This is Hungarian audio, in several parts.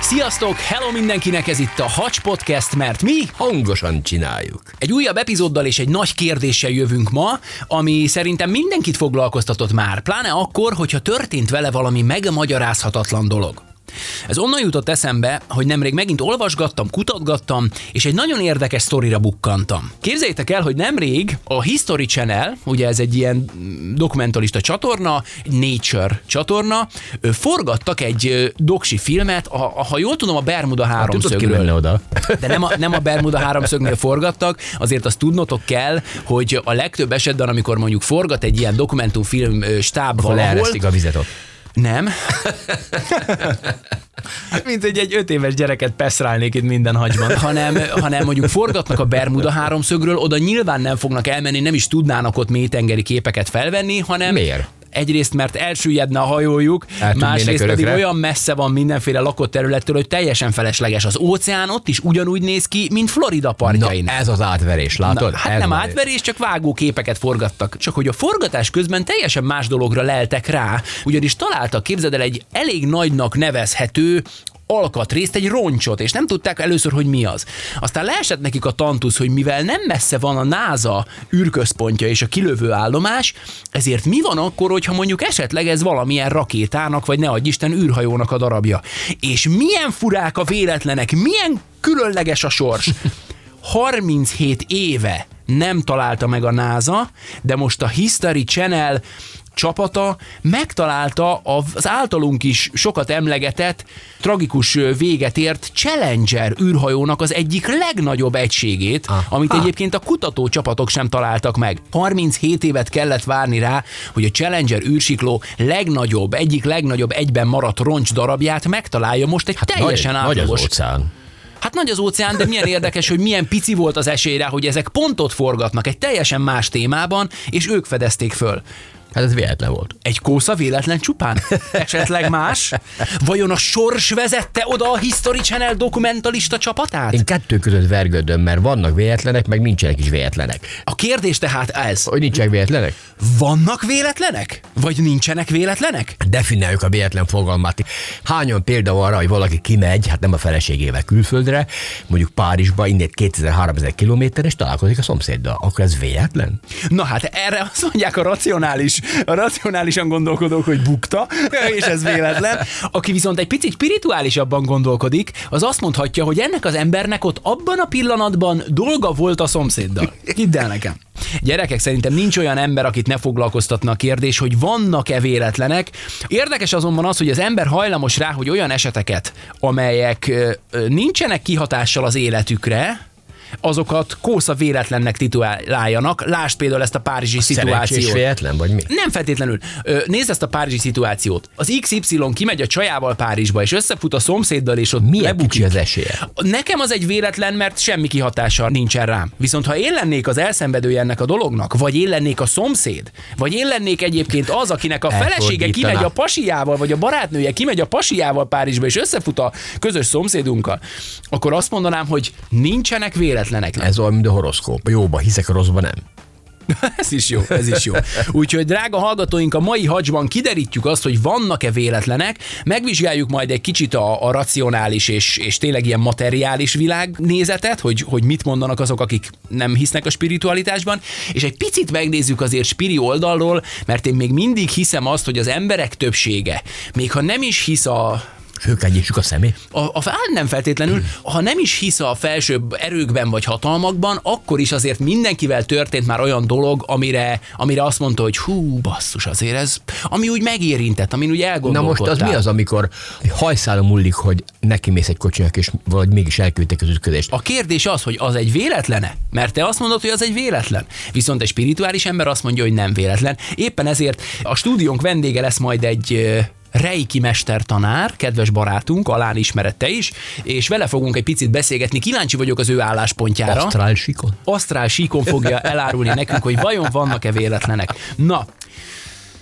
Sziasztok! Hello mindenkinek, ez itt a Hacs Podcast, mert mi Hangosan csináljuk. egy újabb epizóddal és egy nagy kérdéssel jövünk ma, ami szerintem mindenkit foglalkoztatott már, pláne akkor, hogyha történt vele valami megmagyarázhatatlan dolog. Ez onnan jutott eszembe, hogy nemrég megint olvasgattam, kutatgattam, és egy nagyon érdekes sztorira bukkantam. Képzeljétek el, hogy nemrég a History Channel, ugye ez egy ilyen dokumentalista csatorna, Nature csatorna, forgattak egy doksi filmet, a, a, ha jól tudom, a Bermuda Hát háromszögről. menne oda? De nem a, nem a Bermuda háromszögnél forgattak, azért azt tudnotok kell, hogy a legtöbb esetben, amikor mondjuk forgat egy ilyen dokumentumfilm stáb Ahol valahol, a vizet ott. Nem. Hát, mint hogy egy öt éves gyereket peszrálnék itt minden hagyban, hanem, hanem mondjuk forgatnak a Bermuda háromszögről, oda nyilván nem fognak elmenni, nem is tudnának ott mélytengeri képeket felvenni, hanem Miért? Egyrészt, mert elsüllyedne a hajójuk, Eltűnnének másrészt pedig örökre. olyan messze van mindenféle lakott területtől, hogy teljesen felesleges. Az óceán ott is ugyanúgy néz ki, mint Florida Na, partjain. ez az átverés, látod? Na, hát ez nem van. átverés, csak vágó képeket forgattak. Csak hogy a forgatás közben teljesen más dologra leltek rá, ugyanis találtak, képzeld el, egy elég nagynak nevezhető alkatrészt, egy roncsot, és nem tudták először, hogy mi az. Aztán leesett nekik a tantusz, hogy mivel nem messze van a NASA űrközpontja és a kilövő állomás, ezért mi van akkor, hogyha mondjuk esetleg ez valamilyen rakétának, vagy ne adj Isten űrhajónak a darabja. És milyen furák a véletlenek, milyen különleges a sors. 37 éve nem találta meg a NASA, de most a History Channel csapata megtalálta az általunk is sokat emlegetett, tragikus véget ért Challenger űrhajónak az egyik legnagyobb egységét, Ah. amit Ah. egyébként a kutató csapatok sem találtak meg. 37 évet kellett várni rá, hogy a Challenger űrsikló legnagyobb, egyik legnagyobb egyben maradt roncs darabját megtalálja most egy hát teljesen nagy, nagy az átlagos óceán. Hát nagy az óceán, de milyen érdekes, hogy milyen pici volt az esély rá, hogy ezek pontot forgatnak egy teljesen más témában, és ők fedezték föl. Hát ez véletlen volt. Egy kósza véletlen csupán? Esetleg más? Vajon a sors vezette oda a History Channel dokumentalista csapatát? Én kettő között vergődöm, mert vannak véletlenek, meg nincsenek is véletlenek. A kérdés tehát ez. Hogy nincsenek véletlenek? Vannak véletlenek? Vagy nincsenek véletlenek? Definiáljuk a véletlen fogalmát. Hányan példa van arra, hogy valaki kimegy, hát nem a feleségével külföldre, mondjuk Párizsba, innen 2000-3000 kilométer, és találkozik a szomszéddal. Akkor ez véletlen? Na hát erre azt mondják a racionális, a racionálisan gondolkodók, hogy bukta, és ez véletlen. Aki viszont egy picit spirituálisabban gondolkodik, az azt mondhatja, hogy ennek az embernek ott abban a pillanatban dolga volt a szomszéddal. Hidd el nekem. Gyerekek, szerintem nincs olyan ember, akit ne foglalkoztatna a kérdés, hogy vannak-e véletlenek. Érdekes azonban az, hogy az ember hajlamos rá, hogy olyan eseteket, amelyek nincsenek kihatással az életükre, azokat kósza véletlennek tituláljanak. Lásd például ezt a párizsi Szerencsés szituációt. véletlen, vagy mi? Nem feltétlenül. Nézd ezt a párizsi szituációt. Az XY kimegy a csajával Párizsba, és összefut a szomszéddal, és ott Milyen lebukik. az esélye? Nekem az egy véletlen, mert semmi kihatása nincsen rám. Viszont ha én lennék az elszenvedője ennek a dolognak, vagy én lennék a szomszéd, vagy én lennék egyébként az, akinek a felesége kimegy a pasiával, vagy a barátnője kimegy a pasiával Párizsba, és összefut a közös szomszédunkkal, akkor azt mondanám, hogy nincsenek véletlenek. Ez olyan, mint a horoszkóp. Jóba hiszek, a rosszba nem. Ez is jó, ez is jó. Úgyhogy drága hallgatóink, a mai hacsban kiderítjük azt, hogy vannak-e véletlenek, megvizsgáljuk majd egy kicsit a, a racionális és, és tényleg ilyen materiális világnézetet, hogy, hogy mit mondanak azok, akik nem hisznek a spiritualitásban, és egy picit megnézzük azért spiri oldalról, mert én még mindig hiszem azt, hogy az emberek többsége, még ha nem is hisz a Főkegyítsük a szemét. a, a hát nem feltétlenül, ha nem is hisz a felsőbb erőkben vagy hatalmakban, akkor is azért mindenkivel történt már olyan dolog, amire, amire azt mondta, hogy hú, basszus, azért ez, ami úgy megérintett, amin úgy Na elgondolkodtál. most az mi az, amikor hajszálon múlik, hogy neki mész egy kocsinak, és valahogy mégis elküldtek az ütközést? A kérdés az, hogy az egy véletlene? Mert te azt mondod, hogy az egy véletlen. Viszont egy spirituális ember azt mondja, hogy nem véletlen. Éppen ezért a stúdiónk vendége lesz majd egy Reiki mestertanár, kedves barátunk, alán ismered te is, és vele fogunk egy picit beszélgetni. Kíváncsi vagyok az ő álláspontjára. Asztrál sikon. Asztrál síkon fogja elárulni nekünk, hogy vajon vannak-e véletlenek. Na,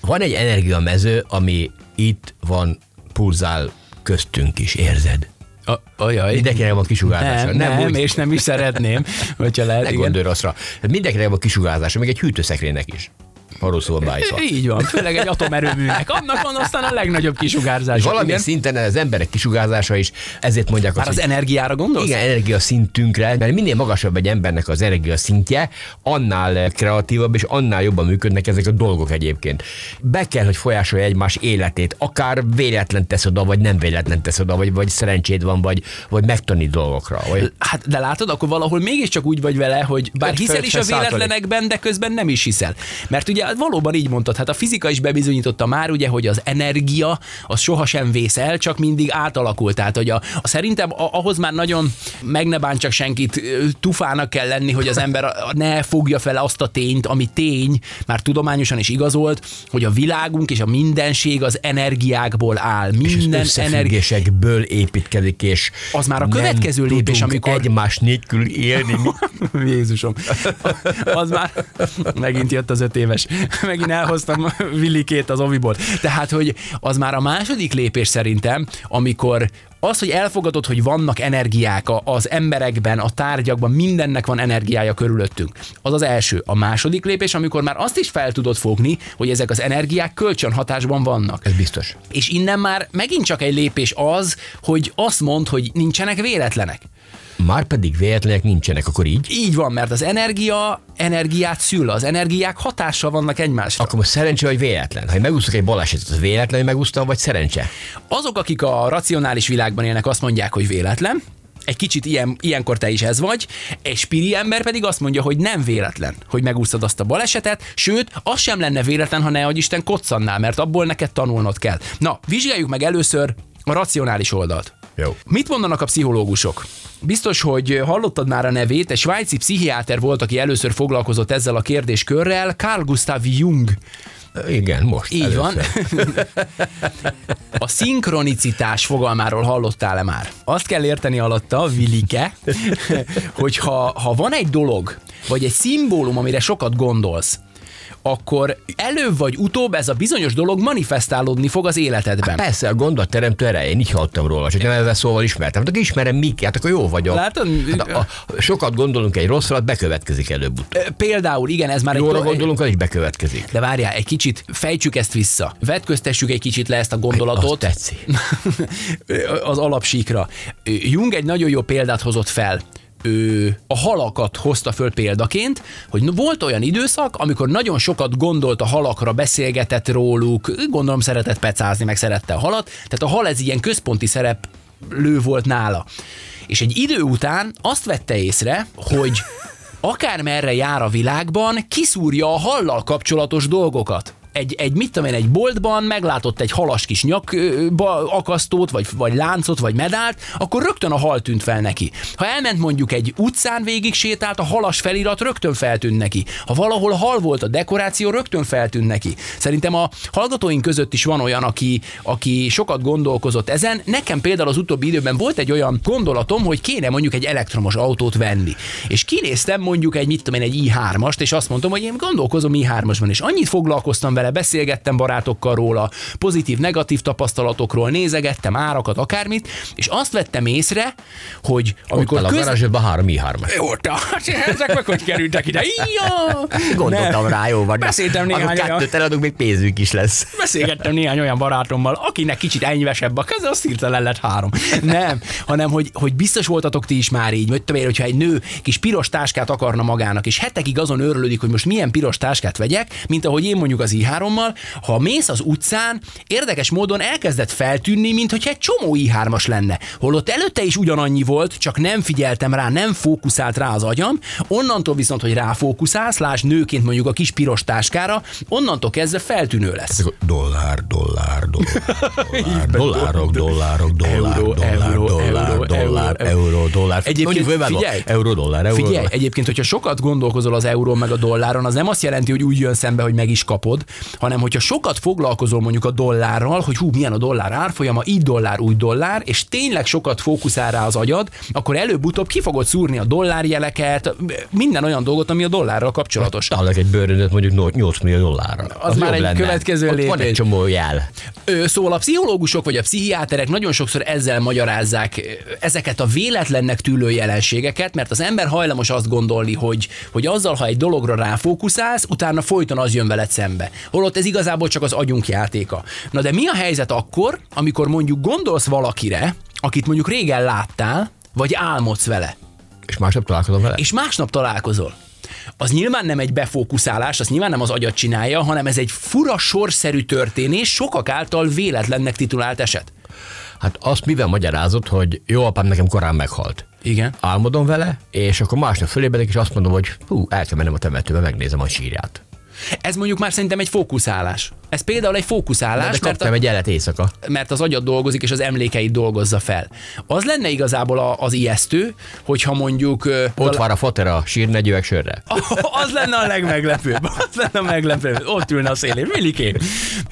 Van egy energiamező, ami itt van, pulzál köztünk is, érzed? a, ajaj. Mindenkinek van kisugárzása. nem, nem, úgy. és nem is szeretném, hogyha lehet, Ne igen. gondolj rosszra. Mindenkinek van kisugárzása, még egy hűtőszekrénynek is. Arról szól bájszva. Így van, főleg egy atomerőműnek. Annak van aztán a legnagyobb kisugárzás. Valamilyen Igen. szinten az emberek kisugárzása is, ezért mondják Már azt, az hogy energiára gondolsz? igen, energia szintünkre, mert minél magasabb egy embernek az energia szintje, annál kreatívabb és annál jobban működnek ezek a dolgok egyébként. Be kell, hogy folyásolja egymás életét, akár véletlen tesz oda, vagy nem véletlen tesz oda, vagy, vagy szerencséd van, vagy, vagy megtanít dolgokra. Vagy... Hát, de látod, akkor valahol mégiscsak úgy vagy vele, hogy bár 50 hiszel is a véletlenekben, de közben nem is hiszel. Mert ugye valóban így mondtad, hát a fizika is bebizonyította már, ugye, hogy az energia az sohasem vész el, csak mindig átalakult. Tehát, hogy a, a szerintem a, ahhoz már nagyon meg ne bántsak senkit, tufának kell lenni, hogy az ember ne fogja fel azt a tényt, ami tény, már tudományosan is igazolt, hogy a világunk és a mindenség az energiákból áll. és Minden összefüggésekből építkezik, és Az már a következő lépés, amikor- egymás nélkül élni. Jézusom. Az már megint jött az öt éves. Megint elhoztam Villikét az oviból. Tehát, hogy az már a második lépés szerintem, amikor az, hogy elfogadod, hogy vannak energiák az emberekben, a tárgyakban, mindennek van energiája körülöttünk. Az az első. A második lépés, amikor már azt is fel tudod fogni, hogy ezek az energiák kölcsönhatásban vannak. Ez biztos. És innen már megint csak egy lépés az, hogy azt mond, hogy nincsenek véletlenek. Már pedig véletlenek nincsenek, akkor így. Így van, mert az energia energiát szül, az energiák hatással vannak egymásra. Akkor most szerencse vagy véletlen? Ha megúszok egy balesetet, az véletlen, hogy megúsztam, vagy szerencse? Azok, akik a racionális világban élnek, azt mondják, hogy véletlen, egy kicsit ilyen, ilyenkor te is ez vagy, egy spiri ember pedig azt mondja, hogy nem véletlen, hogy megúsztad azt a balesetet, sőt, az sem lenne véletlen, ha ne, Isten koccannál, mert abból neked tanulnod kell. Na, vizsgáljuk meg először a racionális oldalt. Jó. Mit mondanak a pszichológusok? Biztos, hogy hallottad már a nevét, egy svájci pszichiáter volt, aki először foglalkozott ezzel a kérdéskörrel, Carl Gustav Jung. Igen, most. Így először. van. A szinkronicitás fogalmáról hallottál-e már? Azt kell érteni alatta, Vilike, hogy ha, ha van egy dolog, vagy egy szimbólum, amire sokat gondolsz, akkor előbb vagy utóbb ez a bizonyos dolog manifestálódni fog az életedben. Persze, a gondolatteremtő ereje, én így hallottam róla, csak nem ezzel szóval ismertem. Hát ismerem Miki, hát akkor jó vagyok. Látod? Hát a, a, sokat gondolunk egy rosszra, hát bekövetkezik előbb-utóbb. Például, igen, ez már Jóra egy... gondolunk, az is bekövetkezik. De várjál, egy kicsit fejtsük ezt vissza. Vetköztessük egy kicsit le ezt a gondolatot. Azt tetszik. az alapsíkra. Jung egy nagyon jó példát hozott fel. Ő a halakat hozta föl példaként, hogy volt olyan időszak, amikor nagyon sokat gondolt a halakra, beszélgetett róluk, gondolom szeretett pecázni, meg szerette a halat, tehát a hal ez ilyen központi szereplő volt nála. És egy idő után azt vette észre, hogy akármerre jár a világban, kiszúrja a hallal kapcsolatos dolgokat. Egy, egy, mit tudom én, egy boltban meglátott egy halas kis nyakba akasztót, vagy, vagy láncot, vagy medált, akkor rögtön a hal tűnt fel neki. Ha elment mondjuk egy utcán végig sétált, a halas felirat rögtön feltűnt neki. Ha valahol hal volt a dekoráció, rögtön feltűnt neki. Szerintem a hallgatóink között is van olyan, aki, aki sokat gondolkozott ezen. Nekem például az utóbbi időben volt egy olyan gondolatom, hogy kéne mondjuk egy elektromos autót venni. És kinéztem mondjuk egy, mit tudom én, egy i3-ast, és azt mondtam, hogy én gondolkozom i3-asban, és annyit foglalkoztam vele, beszélgettem barátokkal róla, pozitív, negatív tapasztalatokról, nézegettem árakat, akármit, és azt vettem észre, hogy amikor Amikor a köz... garázsodban három i 3 Jó, te, ezek meg hogy kerültek ide? Ja! Gondoltam Nem. rá, jó van. Beszéltem néhány olyan, kettőt eladunk, még pénzünk is lesz. beszélgettem néhány olyan barátommal, akinek kicsit enyvesebb a keze, azt hirtelen lett három. Nem, hanem hogy, hogy biztos voltatok ti is már így, vagy tudom én, hogyha egy nő kis piros táskát akarna magának, és hetekig azon örülődik, hogy most milyen piros táskát vegyek, mint ahogy én mondjuk az i3-mal, ha mész az utcán, érdekes módon elkezdett feltűnni, mint hogyha egy csomó i3-as lenne. Holott előtte is ugyanannyi volt, csak nem figyeltem rá, nem fókuszált rá az agyam, onnantól viszont, hogy ráfókuszálsz, lásd nőként mondjuk a kis piros táskára, onnantól kezdve feltűnő lesz. Akkor Dollár, dollár, dollár, dollár, dollárok, dollárok, dollár, dollár, dollár, dollár, euró. dollár. Egyébként figyelj. Euró, dollár, euró, Figyelj, egyébként, hogyha sokat gondolkozol az euró meg a dolláron, az nem azt jelenti, hogy úgy jön szembe, hogy meg is kapod, hanem hogyha sokat foglalkozol mondjuk a dollárral, hogy hú, milyen a dollár árfolyama, így dollár, úgy dollár, és tényleg sokat fókuszál rá az agyad, akkor előbb-utóbb ki fogod szúrni a dollárjeleket, minden olyan dolgot, ami a dollárral kapcsolatos. Találok egy bőröndöt mondjuk 8 millió dollárra. Az már jobb egy lenne. következő Ott Van lépés. egy csomó jel. Ö, Szóval a pszichológusok vagy a pszichiáterek nagyon sokszor ezzel magyarázzák ezeket a véletlennek tűlő jelenségeket, mert az ember hajlamos azt gondolni, hogy, hogy azzal, ha egy dologra ráfókuszálsz, utána folyton az jön veled szembe. Holott ez igazából csak az agyunk játéka. Na de mi a helyzet akkor, amikor mondjuk gondolsz valakire, akit mondjuk régen láttál, vagy álmodsz vele, És másnap találkozom vele? és másnap találkozol? Az nyilván nem egy befókuszálás, az nyilván nem az agyat csinálja, hanem ez egy fura sorszerű történés, sokak által véletlennek titulált eset. Hát azt mivel magyarázott, hogy jó apám nekem korán meghalt. Igen. Álmodom vele, és akkor másnap fölébredek, és azt mondom, hogy hú, el kell mennem a temetőbe, megnézem a sírját. Ez mondjuk már szerintem egy fókuszálás. Ez például egy fókuszálás, de mert, a, egy jelet éjszaka. mert az agyad dolgozik, és az emlékeit dolgozza fel. Az lenne igazából a, az ijesztő, hogyha mondjuk... Ott vár a fater a sírnegyűek sörre. az lenne a legmeglepőbb. Az lenne a meglepőbb. Ott ülne a szélén. Millikén.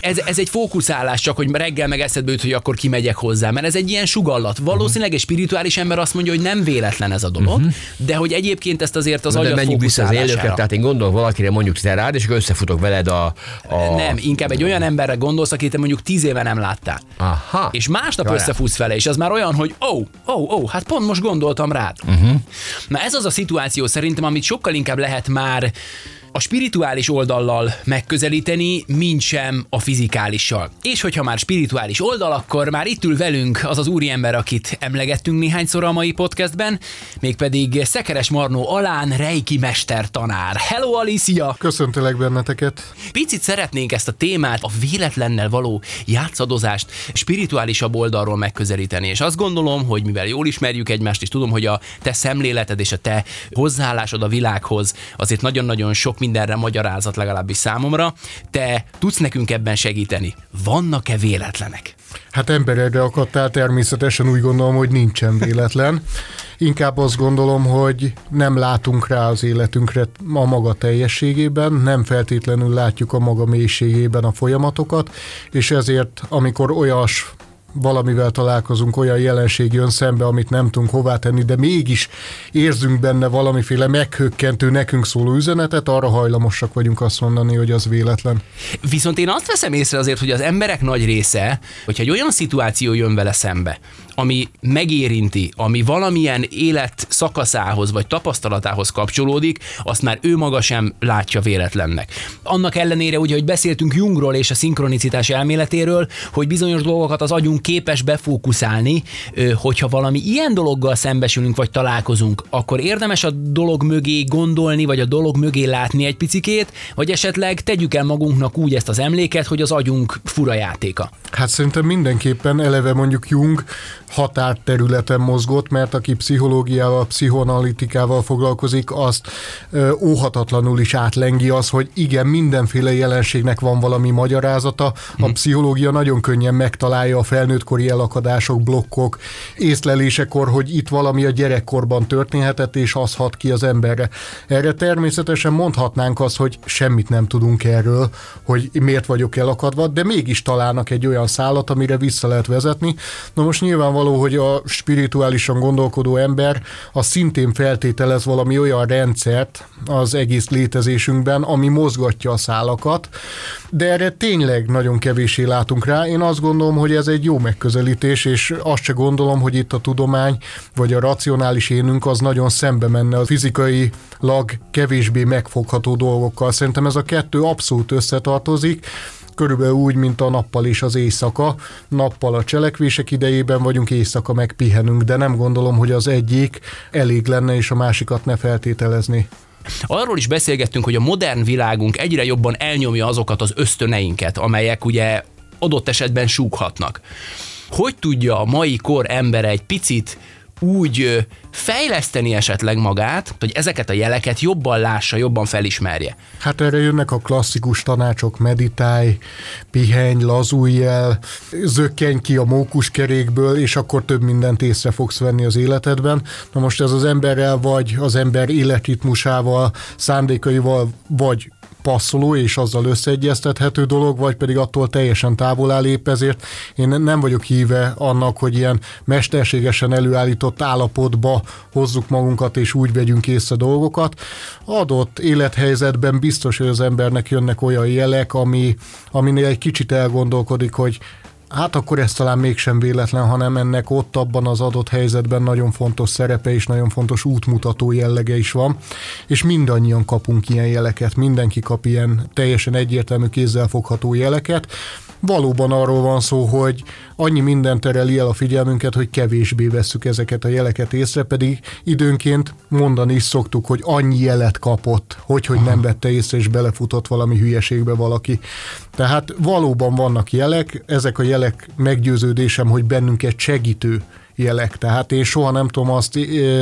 Ez, ez egy fókuszálás, csak hogy reggel meg eszedbe jut, hogy akkor kimegyek hozzá, mert ez egy ilyen sugallat. Valószínűleg egy spirituális ember azt mondja, hogy nem véletlen ez a dolog, de hogy egyébként ezt azért az agyad menjünk vissza az fókuszálására. tehát én gondolok valakire mondjuk te rád, és akkor összefutok veled a... a... Nem, inkább egy olyan emberre gondolsz, akit te mondjuk tíz éve nem láttál. Aha. És másnap Jaj. összefutsz vele, és az már olyan, hogy ó, ó, ó, hát pont most gondoltam rád. Uh-huh. Na ez az a szituáció szerintem, amit sokkal inkább lehet már a spirituális oldallal megközelíteni, mint sem a fizikálissal. És hogyha már spirituális oldal, akkor már itt ül velünk az az úriember, akit emlegettünk néhányszor a mai podcastben, mégpedig Szekeres Marnó Alán Reiki Mester tanár. Hello Alicia! Köszöntelek benneteket. Picit szeretnénk ezt a témát, a véletlennel való játszadozást spirituálisabb oldalról megközelíteni. És azt gondolom, hogy mivel jól ismerjük egymást, és tudom, hogy a te szemléleted és a te hozzáállásod a világhoz azért nagyon-nagyon sok mindenre magyarázat legalábbis számomra, te tudsz nekünk ebben segíteni. Vannak-e véletlenek? Hát emberedre akadtál, természetesen úgy gondolom, hogy nincsen véletlen. Inkább azt gondolom, hogy nem látunk rá az életünkre a maga teljességében, nem feltétlenül látjuk a maga mélységében a folyamatokat, és ezért, amikor olyas valamivel találkozunk, olyan jelenség jön szembe, amit nem tudunk hová tenni, de mégis érzünk benne valamiféle meghökkentő, nekünk szóló üzenetet, arra hajlamosak vagyunk azt mondani, hogy az véletlen. Viszont én azt veszem észre azért, hogy az emberek nagy része, hogyha egy olyan szituáció jön vele szembe, ami megérinti, ami valamilyen élet szakaszához vagy tapasztalatához kapcsolódik, azt már ő maga sem látja véletlennek. Annak ellenére, ugye, hogy beszéltünk Jungról és a szinkronicitás elméletéről, hogy bizonyos dolgokat az agyunk képes befókuszálni, hogyha valami ilyen dologgal szembesülünk vagy találkozunk, akkor érdemes a dolog mögé gondolni, vagy a dolog mögé látni egy picikét, vagy esetleg tegyük el magunknak úgy ezt az emléket, hogy az agyunk fura játéka. Hát szerintem mindenképpen eleve mondjuk Jung határterületen mozgott, mert aki pszichológiával, pszichoanalitikával foglalkozik, azt ö, óhatatlanul is átlengi az, hogy igen, mindenféle jelenségnek van valami magyarázata. A pszichológia nagyon könnyen megtalálja a felnőttkori elakadások, blokkok, észlelésekor, hogy itt valami a gyerekkorban történhetett, és az hat ki az emberre. Erre természetesen mondhatnánk azt, hogy semmit nem tudunk erről, hogy miért vagyok elakadva, de mégis találnak egy olyan szálat, amire vissza lehet vezetni. Na most nyilvánvaló, hogy a spirituálisan gondolkodó ember az szintén feltételez valami olyan rendszert az egész létezésünkben, ami mozgatja a szálakat, de erre tényleg nagyon kevéssé látunk rá. Én azt gondolom, hogy ez egy jó megközelítés, és azt se gondolom, hogy itt a tudomány vagy a racionális énünk az nagyon szembe menne a fizikailag kevésbé megfogható dolgokkal. Szerintem ez a kettő abszolút összetartozik, körülbelül úgy, mint a nappal és az éjszaka. Nappal a cselekvések idejében vagyunk, éjszaka meg pihenünk, de nem gondolom, hogy az egyik elég lenne, és a másikat ne feltételezni. Arról is beszélgettünk, hogy a modern világunk egyre jobban elnyomja azokat az ösztöneinket, amelyek ugye adott esetben súghatnak. Hogy tudja a mai kor embere egy picit úgy fejleszteni esetleg magát, hogy ezeket a jeleket jobban lássa, jobban felismerje? Hát erre jönnek a klasszikus tanácsok, meditálj, pihenj, lazulj el, zökkenj ki a mókuskerékből, és akkor több mindent észre fogsz venni az életedben. Na most ez az emberrel, vagy az ember életritmusával, szándékaival, vagy passzoló és azzal összeegyeztethető dolog, vagy pedig attól teljesen távol áll épp ezért. Én nem vagyok híve annak, hogy ilyen mesterségesen előállított állapotba hozzuk magunkat, és úgy vegyünk észre dolgokat. Adott élethelyzetben biztos, hogy az embernek jönnek olyan jelek, ami, aminél egy kicsit elgondolkodik, hogy Hát akkor ez talán mégsem véletlen, hanem ennek ott abban az adott helyzetben nagyon fontos szerepe és nagyon fontos útmutató jellege is van, és mindannyian kapunk ilyen jeleket, mindenki kap ilyen teljesen egyértelmű kézzelfogható jeleket, valóban arról van szó, hogy annyi minden tereli el a figyelmünket, hogy kevésbé vesszük ezeket a jeleket észre, pedig időnként mondani is szoktuk, hogy annyi jelet kapott, hogy, hogy nem vette észre, és belefutott valami hülyeségbe valaki. Tehát valóban vannak jelek, ezek a jelek meggyőződésem, hogy bennünket segítő jelek. Tehát én soha nem tudom azt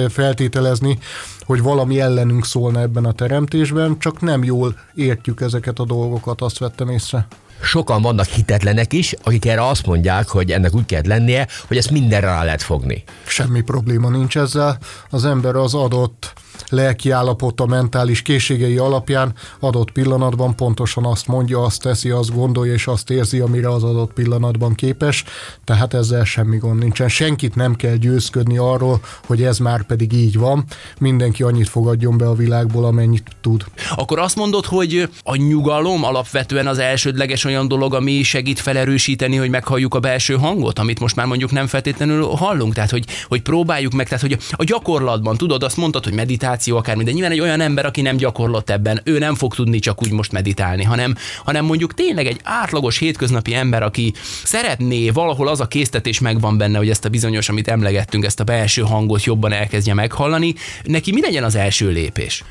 feltételezni, hogy valami ellenünk szólna ebben a teremtésben, csak nem jól értjük ezeket a dolgokat, azt vettem észre sokan vannak hitetlenek is, akik erre azt mondják, hogy ennek úgy kell lennie, hogy ezt mindenre rá lehet fogni. Semmi probléma nincs ezzel. Az ember az adott lelki állapota, mentális készségei alapján adott pillanatban pontosan azt mondja, azt teszi, azt gondolja és azt érzi, amire az adott pillanatban képes, tehát ezzel semmi gond nincsen. Senkit nem kell győzködni arról, hogy ez már pedig így van. Mindenki annyit fogadjon be a világból, amennyit tud. Akkor azt mondod, hogy a nyugalom alapvetően az elsődleges olyan dolog, ami segít felerősíteni, hogy meghalljuk a belső hangot, amit most már mondjuk nem feltétlenül hallunk. Tehát, hogy, hogy próbáljuk meg, tehát, hogy a gyakorlatban, tudod, azt mondtad, hogy meditáció, akármi, de nyilván egy olyan ember, aki nem gyakorlott ebben, ő nem fog tudni csak úgy most meditálni, hanem, hanem mondjuk tényleg egy átlagos hétköznapi ember, aki szeretné, valahol az a késztetés megvan benne, hogy ezt a bizonyos, amit emlegettünk, ezt a belső hangot jobban elkezdje meghallani, neki mi legyen az első lépés?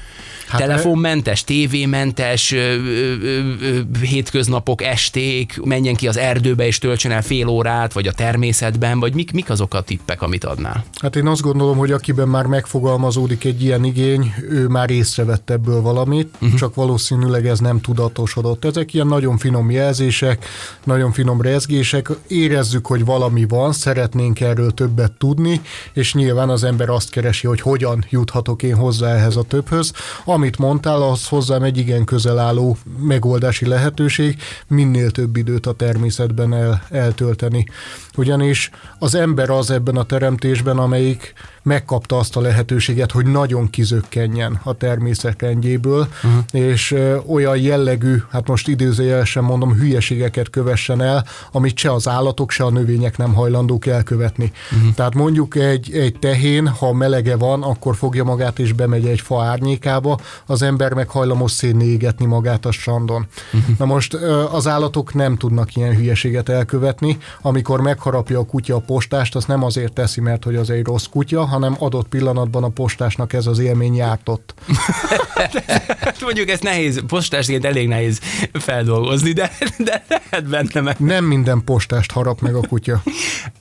Hát Telefonmentes, tévémentes, ö, ö, ö, hétköznapok, esték, menjen ki az erdőbe és töltsön el fél órát, vagy a természetben, vagy mik, mik azok a tippek, amit adnál? Hát én azt gondolom, hogy akiben már megfogalmazódik egy ilyen igény, ő már észrevett ebből valamit, uh-huh. csak valószínűleg ez nem tudatosodott. Ezek ilyen nagyon finom jelzések, nagyon finom rezgések, érezzük, hogy valami van, szeretnénk erről többet tudni, és nyilván az ember azt keresi, hogy hogyan juthatok én hozzá ehhez a többhöz, amit mondtál, az hozzám egy igen közel álló megoldási lehetőség, minél több időt a természetben el, eltölteni. Ugyanis az ember az ebben a teremtésben, amelyik megkapta azt a lehetőséget, hogy nagyon kizökkenjen a természet rendjéből, uh-huh. és olyan jellegű, hát most időzőjelesen mondom, hülyeségeket kövessen el, amit se az állatok, se a növények nem hajlandók elkövetni. Uh-huh. Tehát mondjuk egy, egy tehén, ha melege van, akkor fogja magát és bemegy egy fa árnyékába, az ember meg hajlamos szénni égetni magát a strandon. Uh-huh. Na most az állatok nem tudnak ilyen hülyeséget elkövetni, amikor megharapja a kutya a postást, az nem azért teszi, mert hogy az egy rossz kutya, hanem adott pillanatban a postásnak ez az élmény jártott. Mondjuk ez nehéz, postásként elég nehéz feldolgozni, de, de lehet benne meg. Nem minden postást harap meg a kutya.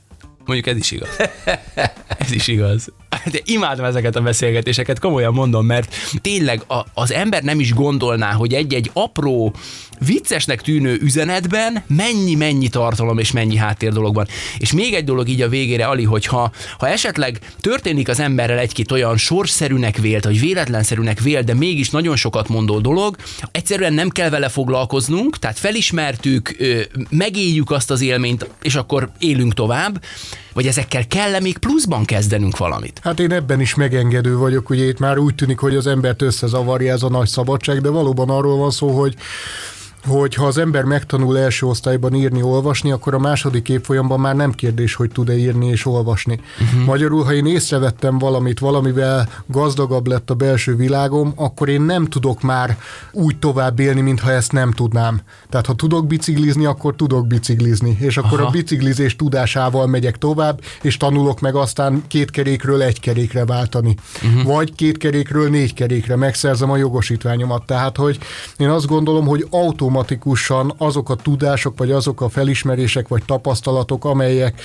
Mondjuk ez is igaz. Ez is igaz. De imádom ezeket a beszélgetéseket, komolyan mondom, mert tényleg a, az ember nem is gondolná, hogy egy-egy apró, viccesnek tűnő üzenetben mennyi-mennyi tartalom és mennyi háttér dologban. És még egy dolog így a végére, Ali, hogyha ha esetleg történik az emberrel egy-két olyan sorszerűnek vélt, vagy véletlenszerűnek vélt, de mégis nagyon sokat mondó dolog, egyszerűen nem kell vele foglalkoznunk, tehát felismertük, megéljük azt az élményt, és akkor élünk tovább, vagy ezekkel kell még pluszban kezdenünk valamit? Hát én ebben is megengedő vagyok, ugye itt már úgy tűnik, hogy az embert összezavarja ez a nagy szabadság, de valóban arról van szó, hogy hogy ha az ember megtanul első osztályban írni, olvasni, akkor a második évfolyamban már nem kérdés, hogy tud-e írni és olvasni. Uh-huh. Magyarul, ha én észrevettem valamit, valamivel gazdagabb lett a belső világom, akkor én nem tudok már úgy tovább élni, mintha ezt nem tudnám. Tehát ha tudok biciklizni, akkor tudok biciklizni, és akkor Aha. a biciklizés tudásával megyek tovább, és tanulok meg aztán két kerékről egy kerékre váltani. Uh-huh. Vagy két kerékről négy kerékre megszerzem a jogosítványomat. Tehát, hogy én azt gondolom, hogy autó automatikusan azok a tudások, vagy azok a felismerések, vagy tapasztalatok, amelyek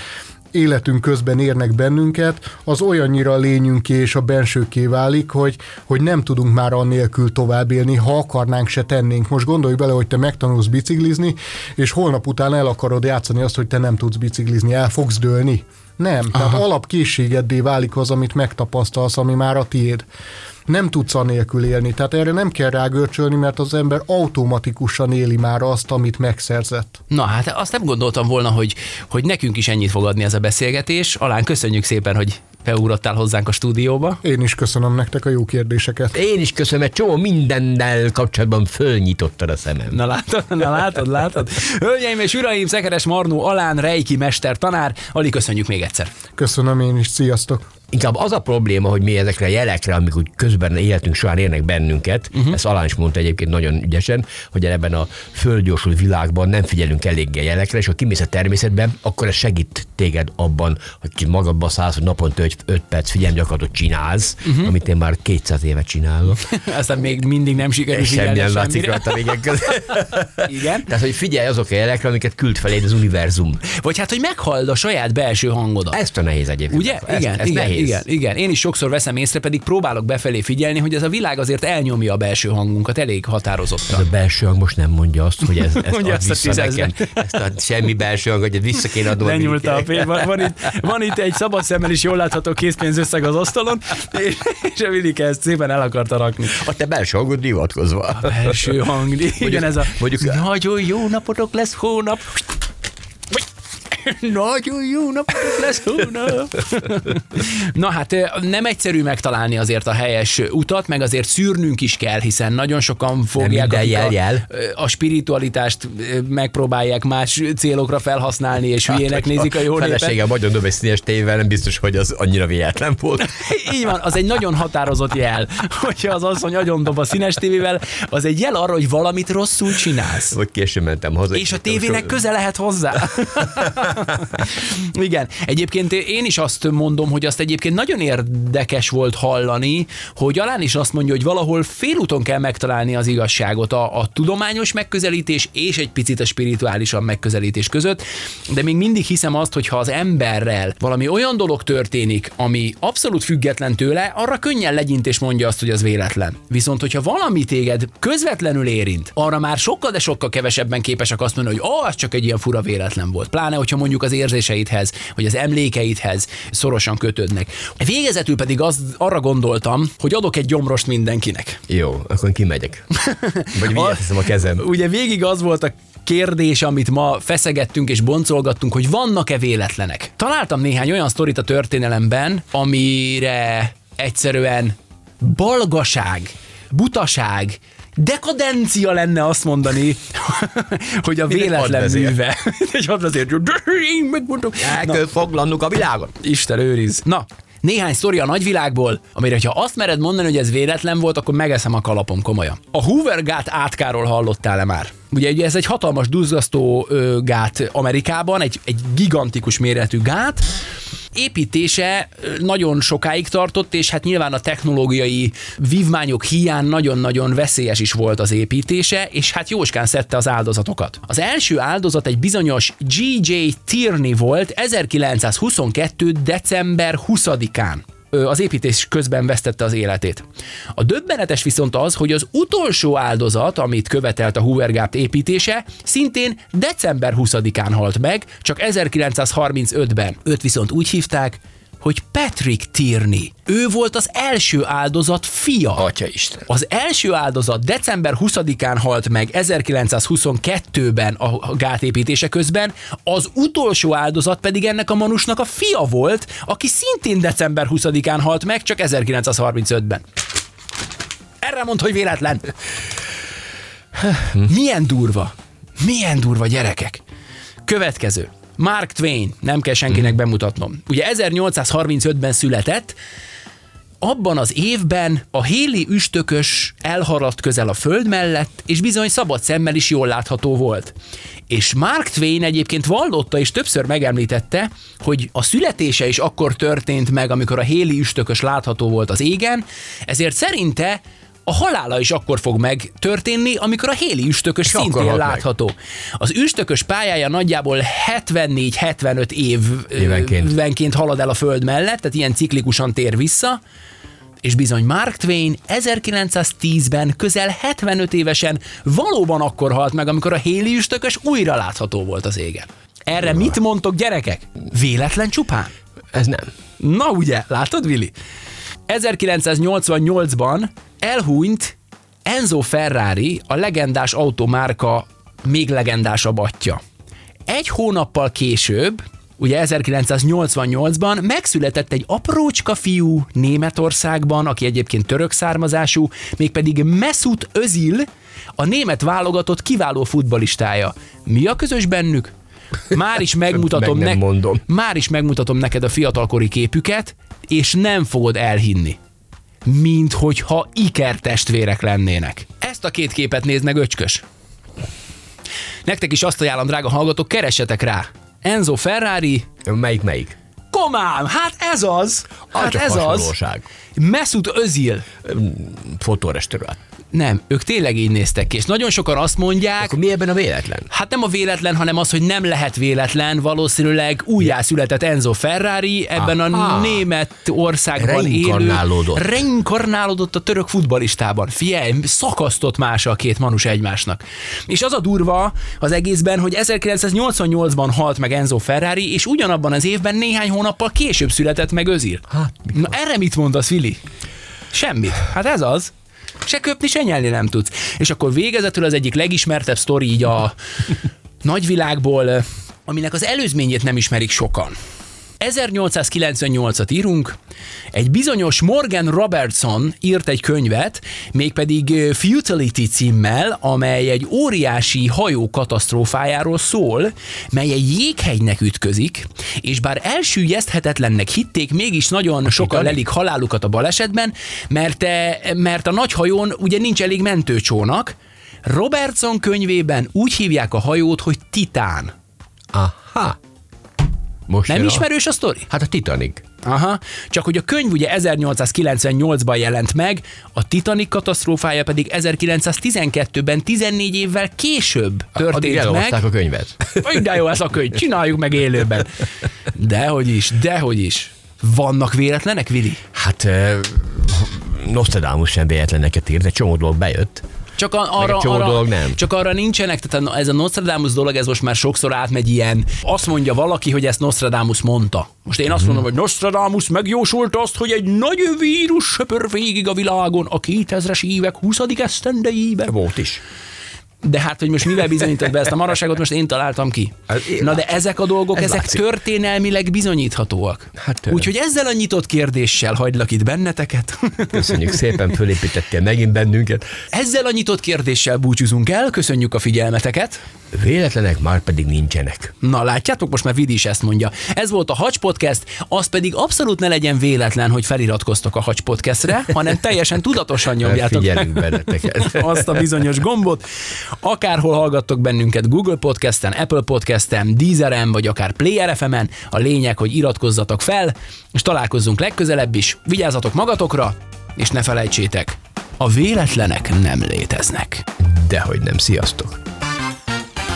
életünk közben érnek bennünket, az olyannyira lényünké és a bensőké válik, hogy, hogy nem tudunk már annélkül tovább élni, ha akarnánk se tennénk. Most gondolj bele, hogy te megtanulsz biciklizni, és holnap után el akarod játszani azt, hogy te nem tudsz biciklizni, el fogsz dőlni. Nem, Aha. tehát alapkészségeddé válik az, amit megtapasztalsz, ami már a tiéd nem tudsz anélkül élni. Tehát erre nem kell rágörcsölni, mert az ember automatikusan éli már azt, amit megszerzett. Na hát azt nem gondoltam volna, hogy, hogy nekünk is ennyit fog adni ez a beszélgetés. Alán köszönjük szépen, hogy beugrottál hozzánk a stúdióba. Én is köszönöm nektek a jó kérdéseket. Én is köszönöm, egy csomó mindennel kapcsolatban fölnyitottad a szemem. Na látod, na látod, látod. Hölgyeim és uraim, Szekeres Marnó Alán, Reiki mester, tanár. Ali, köszönjük még egyszer. Köszönöm én is, sziasztok! Inkább az a probléma, hogy mi ezekre a jelekre, amik úgy közben életünk során érnek bennünket, uh-huh. ezt Alán is mondta egyébként nagyon ügyesen, hogy ebben a földgyorsult világban nem figyelünk eléggé a jelekre, és ha kimész a természetben, akkor ez segít téged abban, hogy ki magadba szállsz, hogy naponta 5 perc figyelmi gyakorlatot csinálsz, uh-huh. amit én már 200 évet csinálok. Aztán még mindig nem sikerül figyelni Semmilyen látszik rajta végek Igen. Tehát, hogy figyelj azok a jelekre, amiket küld feléd az univerzum. Vagy hát, hogy meghalld a saját belső hangodat. Ezt a nehéz egyébként. Ugye? Ez, igen, ez igen, nehéz. Igen, igen. Én is sokszor veszem észre, pedig próbálok befelé figyelni, hogy ez a világ azért elnyomja a belső hangunkat elég határozottan. Ez a belső hang most nem mondja azt, hogy ez, ez mondja ad vissza a nekem. Ezt a semmi belső hang, hogy vissza kéne adnom. Lenyúlta a pénz. Van, van, itt, van itt egy szabad szemmel is jól látható készpénzösszeg az asztalon, és, és a Vilike ezt szépen el akarta rakni. A te belső hangod divatkozva. A belső hang. Igen, ez a mondjuk, nagyon jó napotok lesz hónap. Nagyon jó napotok lesz hónap. Na hát nem egyszerű megtalálni azért a helyes utat, meg azért szűrnünk is kell, hiszen nagyon sokan fogják a, jel, jel. a spiritualitást megpróbálják más célokra felhasználni, és hát, hülyének nézik a jó népet. Feleségem nagyon dob egy színes tévével, nem biztos, hogy az annyira véletlen volt. Így van, az egy nagyon határozott jel. Hogyha az asszony nagyon dob a színes tévével, az egy jel arra, hogy valamit rosszul csinálsz. Vagy későn mentem haza. És a tévének köze lehet hozzá. Igen. Egyébként én is azt mondom, hogy azt egyébként nagyon érdekes volt hallani, hogy Alán is azt mondja, hogy valahol félúton kell megtalálni az igazságot a, a tudományos megközelítés és egy picit a spirituálisan megközelítés között, de még mindig hiszem azt, hogy ha az emberrel valami olyan dolog történik, ami abszolút független tőle, arra könnyen legyint és mondja azt, hogy az véletlen. Viszont, hogyha valami téged közvetlenül érint, arra már sokkal, de sokkal kevesebben képesek azt mondani, hogy oh, az csak egy ilyen fura véletlen volt. Pláne, hogyha mondjuk az érzéseidhez, vagy az emlékeidhez szorosan kötődnek. Végezetül pedig az, arra gondoltam, hogy adok egy gyomrost mindenkinek. Jó, akkor kimegyek. Vagy a, a kezem. Ugye végig az volt a kérdés, amit ma feszegettünk és boncolgattunk, hogy vannak-e véletlenek. Találtam néhány olyan sztorit a történelemben, amire egyszerűen balgaság, butaság, dekadencia lenne azt mondani, hogy a véletlen műve. Egy hadvezér. Én megmondom. El kell foglalnunk a világot. Isten őriz. Na, néhány sztori a nagyvilágból, amire ha azt mered mondani, hogy ez véletlen volt, akkor megeszem a kalapom komolyan. A Hoover gát átkáról hallottál-e már? Ugye ez egy hatalmas duzzasztó gát Amerikában, egy, egy gigantikus méretű gát, építése nagyon sokáig tartott, és hát nyilván a technológiai vívmányok hiány nagyon-nagyon veszélyes is volt az építése, és hát jóskán szedte az áldozatokat. Az első áldozat egy bizonyos G.J. Tierney volt 1922. december 20-án az építés közben vesztette az életét. A döbbenetes viszont az, hogy az utolsó áldozat, amit követelt a Hoover építése, szintén december 20-án halt meg, csak 1935-ben. Őt viszont úgy hívták, hogy Patrick Tierney. Ő volt az első áldozat fia. Atya Isten. Az első áldozat december 20-án halt meg 1922-ben a gátépítése közben, az utolsó áldozat pedig ennek a manusnak a fia volt, aki szintén december 20-án halt meg, csak 1935-ben. Erre mond, hogy véletlen. Milyen durva. Milyen durva gyerekek. Következő. Mark Twain, nem kell senkinek hmm. bemutatnom. Ugye 1835-ben született, abban az évben a Héli üstökös elharadt közel a föld mellett, és bizony szabad szemmel is jól látható volt. És Mark Twain egyébként vallotta és többször megemlítette, hogy a születése is akkor történt meg, amikor a Héli üstökös látható volt az égen, ezért szerinte a halála is akkor fog megtörténni, amikor a Héli üstökös akkor szintén halt meg. látható. Az üstökös pályája nagyjából 74-75 Évenként. évenként halad el a Föld mellett, tehát ilyen ciklikusan tér vissza, és bizony Mark Twain 1910-ben közel 75 évesen valóban akkor halt meg, amikor a Héli üstökös újra látható volt az égen. Erre mit mondtok, gyerekek? Véletlen csupán? Ez nem. Na ugye, látod, Vili? 1988-ban elhúnyt Enzo Ferrari, a legendás automárka még legendásabb atya. Egy hónappal később, ugye 1988-ban megszületett egy aprócska fiú Németországban, aki egyébként török származású, mégpedig Mesut Özil, a német válogatott kiváló futbalistája. Mi a közös bennük? Már is megmutatom, Meg mondom. már is megmutatom neked a fiatalkori képüket, és nem fogod elhinni. Mint hogyha ikertestvérek lennének. Ezt a két képet nézd meg, öcskös. Nektek is azt ajánlom, drága hallgatók, keressetek rá. Enzo Ferrari, Melyik, melyik? Komám, hát ez az, hát csak ez az. Mesut Özil. Fotórestaurát. Nem, ők tényleg így néztek ki, és nagyon sokan azt mondják, Akkor mi ebben a véletlen? Hát nem a véletlen, hanem az, hogy nem lehet véletlen, valószínűleg újjászületett Enzo Ferrari ebben a Aha. német országban élő... Reinkarnálódott. Reinkarnálódott a török futbalistában. Figyelj, szakasztott más a két manus egymásnak. És az a durva az egészben, hogy 1988-ban halt meg Enzo Ferrari, és ugyanabban az évben néhány hónappal később született meg Özil. Hát, Na erre mit mondasz, Vili? Semmit. Hát ez az. Se köpni, se nyelni nem tudsz. És akkor végezetül az egyik legismertebb sztori így a nagyvilágból, aminek az előzményét nem ismerik sokan. 1898-at írunk, egy bizonyos Morgan Robertson írt egy könyvet, mégpedig Futility címmel, amely egy óriási hajó katasztrófájáról szól, mely egy jéghegynek ütközik, és bár elsüllyeszthetetlennek hitték, mégis nagyon sokan lelik halálukat a balesetben, mert, mert a nagy hajón ugye nincs elég mentőcsónak. Robertson könyvében úgy hívják a hajót, hogy Titán. aha. Most Nem ismerős a sztori? Hát a Titanic. Aha, csak hogy a könyv ugye 1898-ban jelent meg, a Titanic katasztrófája pedig 1912-ben, 14 évvel később Addig történt elolvasták meg. a könyvet. De jó ez a könyv, csináljuk meg élőben. Dehogy is, dehogy is. Vannak véletlenek, Vili? Hát eh, Nostradamus sem véletleneket írt, egy csomó dolog bejött. Csak a, arra, csomó arra, dolog nem. Csak arra nincsenek, tehát ez a Nostradamus dolog, ez most már sokszor átmegy ilyen. Azt mondja valaki, hogy ezt Nostradamus mondta. Most én Mhm. azt mondom, hogy Nostradamus megjósolta azt, hogy egy nagy vírus söpör végig a világon a 2000-es évek 20. esztendeiben. Volt is. De hát, hogy most mivel bizonyítod be ezt a maraságot, most én találtam ki. Hát Na de ezek a dolgok, Ez ezek látszik. történelmileg bizonyíthatóak. Hát, Úgyhogy ezzel a nyitott kérdéssel hagylak itt benneteket. Köszönjük szépen, fölépítettél megint bennünket. Ezzel a nyitott kérdéssel búcsúzunk el, köszönjük a figyelmeteket. Véletlenek már pedig nincsenek. Na látjátok, most már Vidi is ezt mondja. Ez volt a Hacs Podcast, az pedig abszolút ne legyen véletlen, hogy feliratkoztok a Hacs Podcastre, hanem teljesen tudatosan nyomjátok Figyelünk benneteket. azt a bizonyos gombot. Akárhol hallgattok bennünket, Google Podcasten, Apple Podcasten, Deezeren, vagy akár Player FM-en, a lényeg, hogy iratkozzatok fel, és találkozzunk legközelebb is. Vigyázzatok magatokra, és ne felejtsétek, a véletlenek nem léteznek. Dehogy nem, sziasztok.